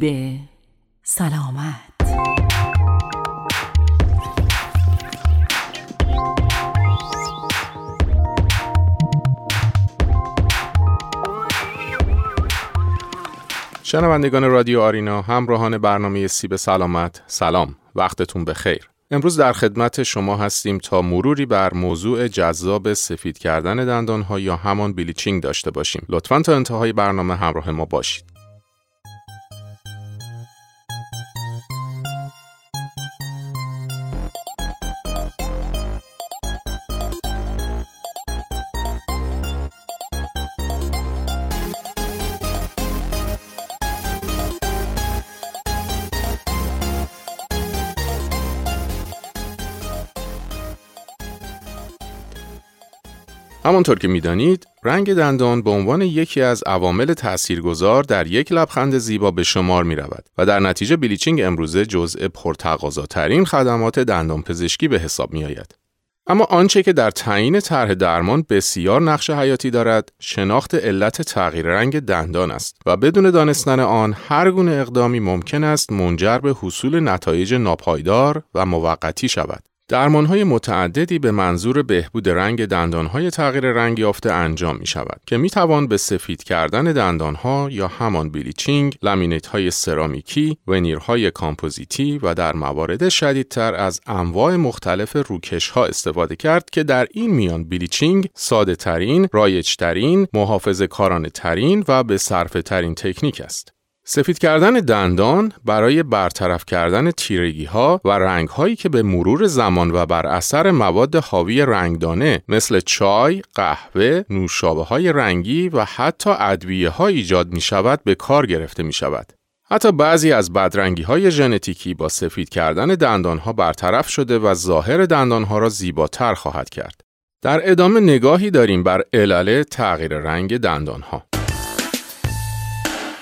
سیب سلامت. شنوندگان رادیو آرینا همراهان برنامه سیب سلامت سلام وقتتون بخیر. امروز در خدمت شما هستیم تا مروری بر موضوع جذاب سفید کردن دندانها یا همان بلیچینگ داشته باشیم. لطفا تا انتهای برنامه همراه ما باشید. همانطور که می‌دانید رنگ دندان به عنوان یکی از عوامل تاثیرگذار در یک لبخند زیبا به شمار می رود و در نتیجه بلیچینگ امروزه جزء پرتقاضاترین خدمات دندان پزشکی به حساب می آید. اما آنچه که در تعیین طرح درمان بسیار نقش حیاتی دارد شناخت علت تغییر رنگ دندان است و بدون دانستن آن هر گونه اقدامی ممکن است منجر به حصول نتایج ناپایدار و موقتی شود درمانهای متعددی به منظور بهبود رنگ دندانهای تغییر رنگ یافته انجام می شود که می توان به سفید کردن دندانها یا همان bleaching، laminate های سرامیکی، veneer های کامپوزیتی و در موارد شدیدتر از انواع مختلف روکش ها استفاده کرد که در این میان bleaching ساده ترین، رایج ترین، محافظ کارانه ترین و به صرفه ترین تکنیک است. سفید کردن دندان برای برطرف کردن تیرگی ها و رنگ هایی که به مرور زمان و بر اثر مواد حاوی رنگدانه مثل چای، قهوه، نوشابه های رنگی و حتی ادویه ها ایجاد می شود به کار گرفته می شود. حتی بعضی از بدرنگی های ژنتیکی با سفید کردن دندان ها برطرف شده و ظاهر دندان ها را زیباتر خواهد کرد. در ادامه نگاهی داریم بر علل تغییر رنگ دندان ها.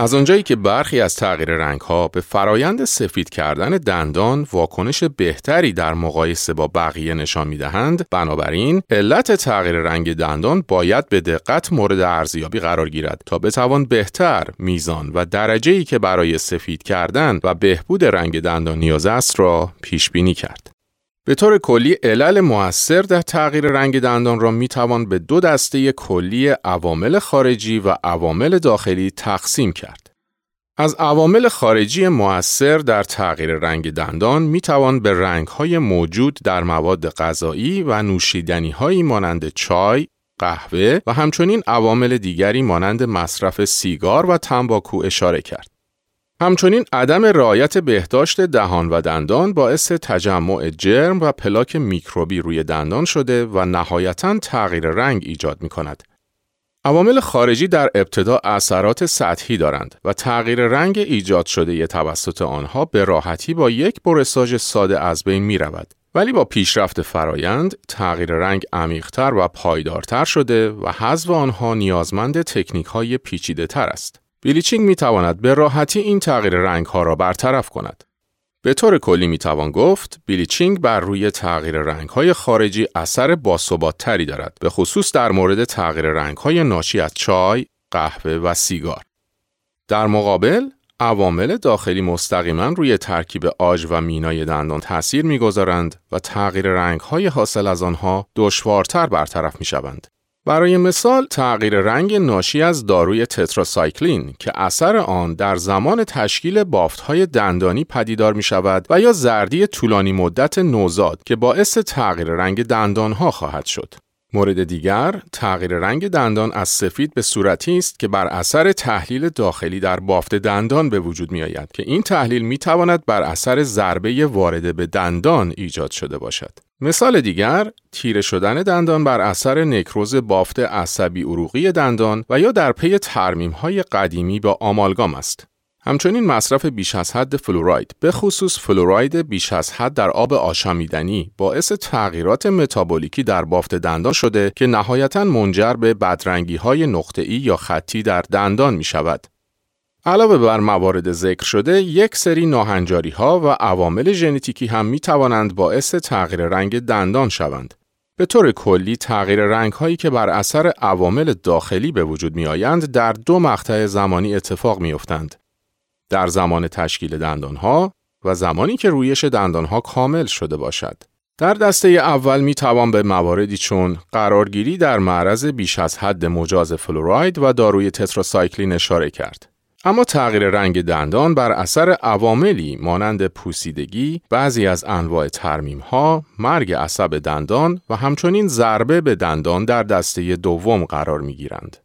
از آنجایی که برخی از تغییر رنگ ها به فرایند سفید کردن دندان واکنش بهتری در مقایسه با بقیه نشان می دهند، بنابراین علت تغییر رنگ دندان باید به دقت مورد ارزیابی قرار گیرد تا بتوان بهتر میزان و درجه ای که برای سفید کردن و بهبود رنگ دندان نیاز است را پیش بینی کرد. به طور کلی علل موثر در تغییر رنگ دندان را می توان به دو دسته کلی عوامل خارجی و عوامل داخلی تقسیم کرد. از عوامل خارجی موثر در تغییر رنگ دندان می توان به رنگ های موجود در مواد غذایی و نوشیدنی هایی مانند چای، قهوه و همچنین عوامل دیگری مانند مصرف سیگار و تنباکو اشاره کرد. همچنین عدم رعایت بهداشت دهان و دندان باعث تجمع جرم و پلاک میکروبی روی دندان شده و نهایتا تغییر رنگ ایجاد می کند. عوامل خارجی در ابتدا اثرات سطحی دارند و تغییر رنگ ایجاد شده توسط آنها به راحتی با یک برساژ ساده از بین می رود. ولی با پیشرفت فرایند تغییر رنگ عمیقتر و پایدارتر شده و حذف آنها نیازمند تکنیک های پیچیده تر است. بلیچینگ می تواند به راحتی این تغییر رنگ ها را برطرف کند. به طور کلی می توان گفت بلیچینگ بر روی تغییر رنگ های خارجی اثر باثبات تری دارد به خصوص در مورد تغییر رنگ های ناشی از چای، قهوه و سیگار. در مقابل عوامل داخلی مستقیما روی ترکیب آج و مینای دندان تاثیر می‌گذارند و تغییر رنگ های حاصل از آنها دشوارتر برطرف می شوند. برای مثال تغییر رنگ ناشی از داروی تتراسایکلین که اثر آن در زمان تشکیل بافتهای دندانی پدیدار می شود و یا زردی طولانی مدت نوزاد که باعث تغییر رنگ دندانها خواهد شد. مورد دیگر تغییر رنگ دندان از سفید به صورتی است که بر اثر تحلیل داخلی در بافت دندان به وجود می آید که این تحلیل می تواند بر اثر ضربه وارده به دندان ایجاد شده باشد. مثال دیگر تیره شدن دندان بر اثر نکروز بافت عصبی عروقی دندان و یا در پی ترمیم های قدیمی با آمالگام است. همچنین مصرف بیش از حد فلوراید به خصوص فلوراید بیش از حد در آب آشامیدنی باعث تغییرات متابولیکی در بافت دندان شده که نهایتا منجر به بدرنگی های نقطه‌ای یا خطی در دندان می شود. علاوه بر موارد ذکر شده، یک سری ناهنجاری ها و عوامل ژنتیکی هم می توانند باعث تغییر رنگ دندان شوند. به طور کلی تغییر رنگ هایی که بر اثر عوامل داخلی به وجود می آیند در دو مقطع زمانی اتفاق می افتند. در زمان تشکیل دندانها و زمانی که رویش دندانها کامل شده باشد. در دسته اول می توان به مواردی چون قرارگیری در معرض بیش از حد مجاز فلوراید و داروی تتراسایکلین اشاره کرد. اما تغییر رنگ دندان بر اثر عواملی مانند پوسیدگی، بعضی از انواع ترمیم ها، مرگ عصب دندان و همچنین ضربه به دندان در دسته دوم قرار می گیرند.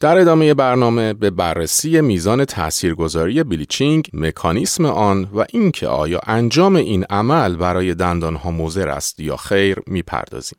در ادامه برنامه به بررسی میزان تاثیرگذاری بلیچینگ، مکانیسم آن و اینکه آیا انجام این عمل برای دندان ها مضر است یا خیر می‌پردازیم.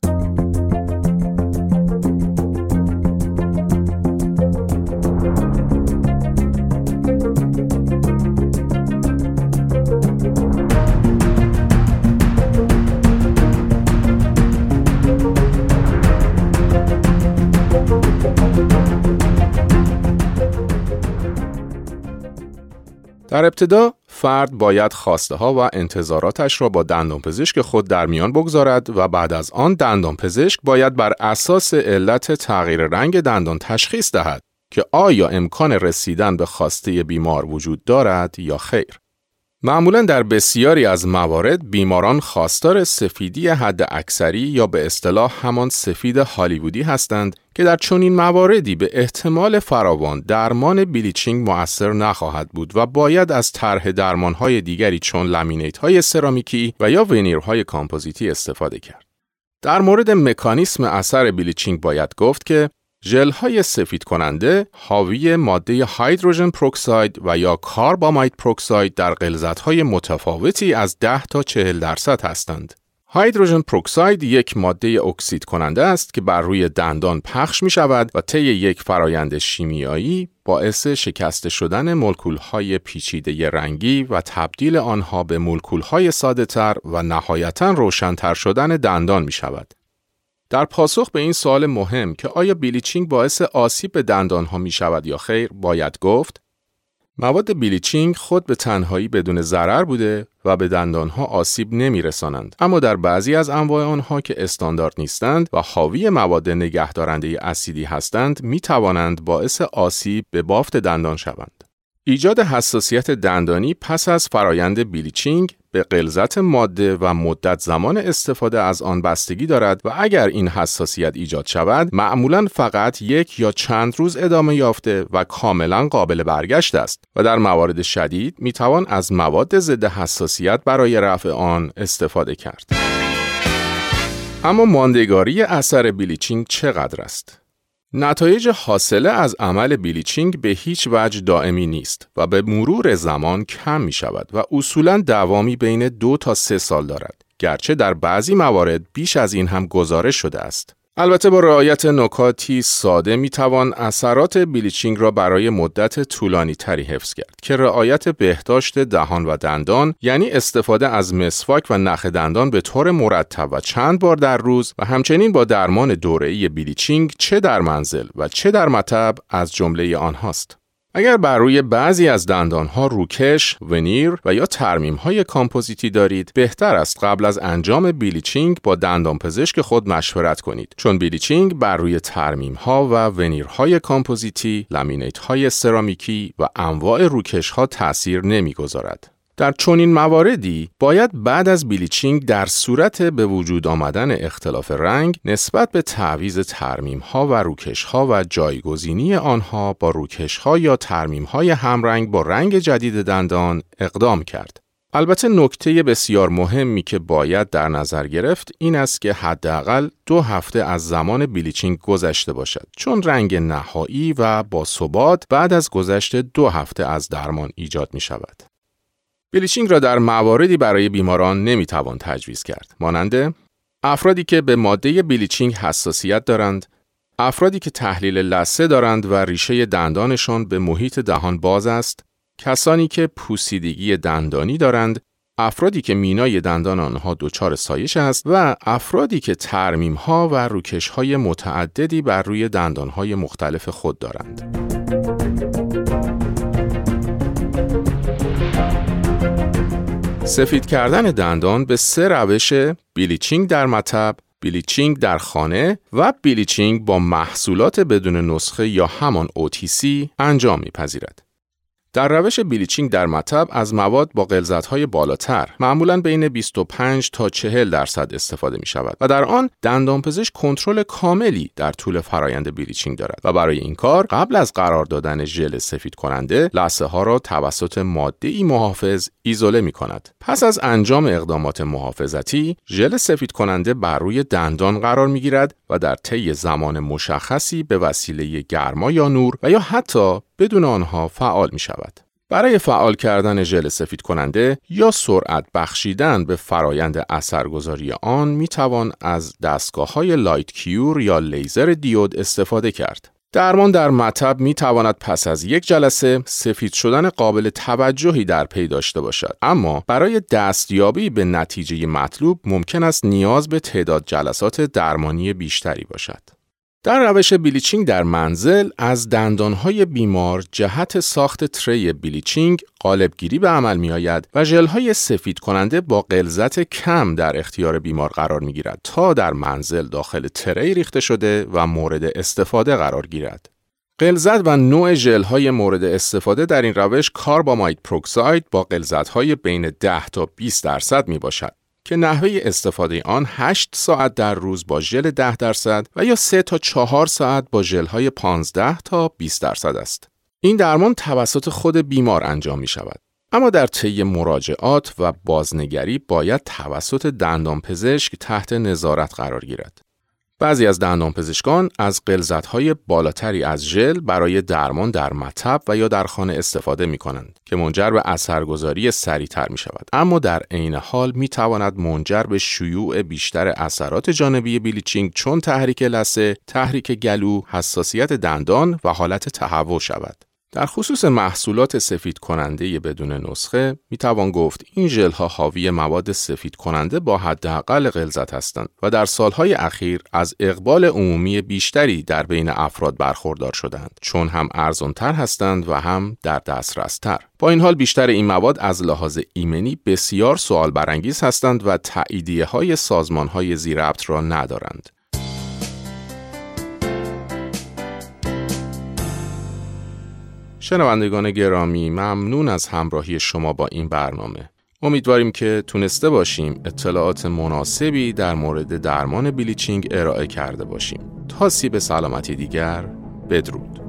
در ابتدا فرد باید خواسته ها و انتظاراتش را با دندانپزشک خود در میان بگذارد و بعد از آن دندانپزشک باید بر اساس علت تغییر رنگ دندان تشخیص دهد که آیا امکان رسیدن به خواسته بیمار وجود دارد یا خیر. معمولا در بسیاری از موارد بیماران خواستار سفیدی حد اکثری یا به اصطلاح همان سفید هالیوودی هستند که در چنین مواردی به احتمال فراوان درمان بلیچینگ مؤثر نخواهد بود و باید از طرح درمانهای دیگری چون لامینیت های سرامیکی و یا ونیرهای کامپوزیتی استفاده کرد. در مورد مکانیسم اثر bleaching باید گفت که ژل های سفید کننده حاوی ماده hydrogen peroxide و یا carbamide peroxide در غلظت های متفاوتی از 10 تا 40 درصد هستند. hydrogen peroxide یک ماده اکسید کننده است که بر روی دندان پخش می شود و طی یک فرایند شیمیایی باعث شکسته شدن مولکول های پیچیده رنگی و تبدیل آنها به مولکول های ساده تر و نهایتا روشنتر شدن دندان می شود. در پاسخ به این سوال مهم که آیا بلیچینگ باعث آسیب به دندان ها می شود یا خیر باید گفت مواد بلیچینگ خود به تنهایی بدون ضرر بوده و به دندان ها آسیب نمی رسانند. اما در بعضی از انواع آنها که استاندارد نیستند و حاوی مواد نگهدارنده اسیدی هستند می توانند باعث آسیب به بافت دندان شوند. ایجاد حساسیت دندانی پس از فرایند بلیچینگ به غلظت ماده و مدت زمان استفاده از آن بستگی دارد و اگر این حساسیت ایجاد شود معمولا فقط یک یا چند روز ادامه یافته و کاملا قابل برگشت است و در موارد شدید می توان از مواد ضد حساسیت برای رفع آن استفاده کرد. اما ماندگاری اثر bleaching چقدر است؟ نتایج حاصله از عمل bleaching به هیچ وجه دائمی نیست و به مرور زمان کم می شود و اصولا دوامی بین دو تا سه سال دارد گرچه در بعضی موارد بیش از این هم گزارش شده است. البته با رعایت نکاتی ساده می توان اثرات bleaching را برای مدت طولانی تری حفظ کرد که رعایت بهداشت دهان و دندان یعنی استفاده از مسواک و نخ دندان به طور مرتب و چند بار در روز و همچنین با درمان دوره‌ای bleaching چه در منزل و چه در مطب از جمله آنهاست. اگر بر روی بعضی از دندانها روکش، veneer و یا ترمیم های کامپوزیتی دارید، بهتر است قبل از انجام bleaching با دندان پزشک خود مشورت کنید چون bleaching بر روی ترمیم ها و veneer های کامپوزیتی، laminate های سرامیکی و انواع روکش ها تأثیر نمی‌گذارد. در چنین مواردی باید بعد از bleaching در صورت به وجود آمدن اختلاف رنگ نسبت به تعویض ترمیم ها و روکش ها و جایگزینی آنها با روکش ها یا ترمیم های همرنگ با رنگ جدید دندان اقدام کرد. البته نکته بسیار مهمی که باید در نظر گرفت این است که حداقل دو هفته از زمان بلیچینگ گذشته باشد چون رنگ نهایی و با ثبات بعد از گذشت دو هفته از درمان ایجاد می شود. بلیچینگ را در مواردی برای بیماران نمی‌توان تجویز کرد. مانند افرادی که به ماده بلیچینگ حساسیت دارند، افرادی که تحلیل لثه دارند و ریشه دندانشان به محیط دهان باز است، کسانی که پوسیدگی دندانی دارند، افرادی که مینای دندان آنها دچار سایش است و افرادی که ترمیم ها و روکش های متعددی بر روی دندان های مختلف خود دارند. سفید کردن دندان به سه روش بیلیچینگ در مطب، بیلیچینگ در خانه و بیلیچینگ با محصولات بدون نسخه یا همان OTC انجام میپذیرد. در روش بلیچینگ در مطب از مواد با های بالاتر معمولا بین 25 تا 40 درصد استفاده می شود و در آن دندانپزشک کنترل کاملی در طول فرایند بلیچینگ دارد و برای این کار قبل از قرار دادن ژل سفید کننده لحظه ها را توسط ماده ای محافظ ایزوله می کند. پس از انجام اقدامات محافظتی ژل سفید کننده بر روی دندان قرار می گیرد و در طی زمان مشخصی به وسیله گرما یا نور و یا حتی بدون آنها فعال می شود. برای فعال کردن ژل سفید کننده یا سرعت بخشیدن به فرایند اثرگذاری آن می توان از دستگاه های light cure یا لیزر دیود استفاده کرد. درمان در مطب می تواند پس از یک جلسه سفید شدن قابل توجهی در پی داشته باشد اما برای دستیابی به نتیجه مطلوب ممکن است نیاز به تعداد جلسات درمانی بیشتری باشد در روش bleaching در منزل از دندانهای بیمار جهت ساخت tray bleaching قالبگیری به عمل می آید و ژلهای سفید کننده با غلظت کم در اختیار بیمار قرار می گیرد تا در منزل داخل tray ریخته شده و مورد استفاده قرار گیرد. غلظت و نوع ژل مورد استفاده در این روش کارباماید پروکساید با غلظت بین 10 تا 20 درصد می باشد. که نحوه استفاده آن 8 ساعت در روز با ژل 10 درصد و یا 3 تا 4 ساعت با ژل های 15 تا 20 درصد است. این درمان توسط خود بیمار انجام می شود. اما در طی مراجعات و بازنگری باید توسط دندانپزشک تحت نظارت قرار گیرد. بعضی از دندانپزشکان از های بالاتری از ژل برای درمان در مطب و یا در خانه استفاده می کنند که منجر به اثرگذاری سریعتر می شود اما در عین حال می تواند منجر به شیوع بیشتر اثرات جانبی بلیچینگ چون تحریک لسه، تحریک گلو، حساسیت دندان و حالت تهوع شود. در خصوص محصولات سفید کننده بدون نسخه می توان گفت این ژل ها حاوی مواد سفید کننده با حداقل غلظت هستند و در سالهای اخیر از اقبال عمومی بیشتری در بین افراد برخوردار شدند چون هم ارزانتر هستند و هم در دسترس تر. با این حال بیشتر این مواد از لحاظ ایمنی بسیار سوال برانگیز هستند و تاییدیه های سازمان های زیربط را ندارند. شنوندگان گرامی ممنون از همراهی شما با این برنامه. امیدواریم که تونسته باشیم اطلاعات مناسبی در مورد درمان بلیچینگ ارائه کرده باشیم. تا به سلامتی دیگر بدرود.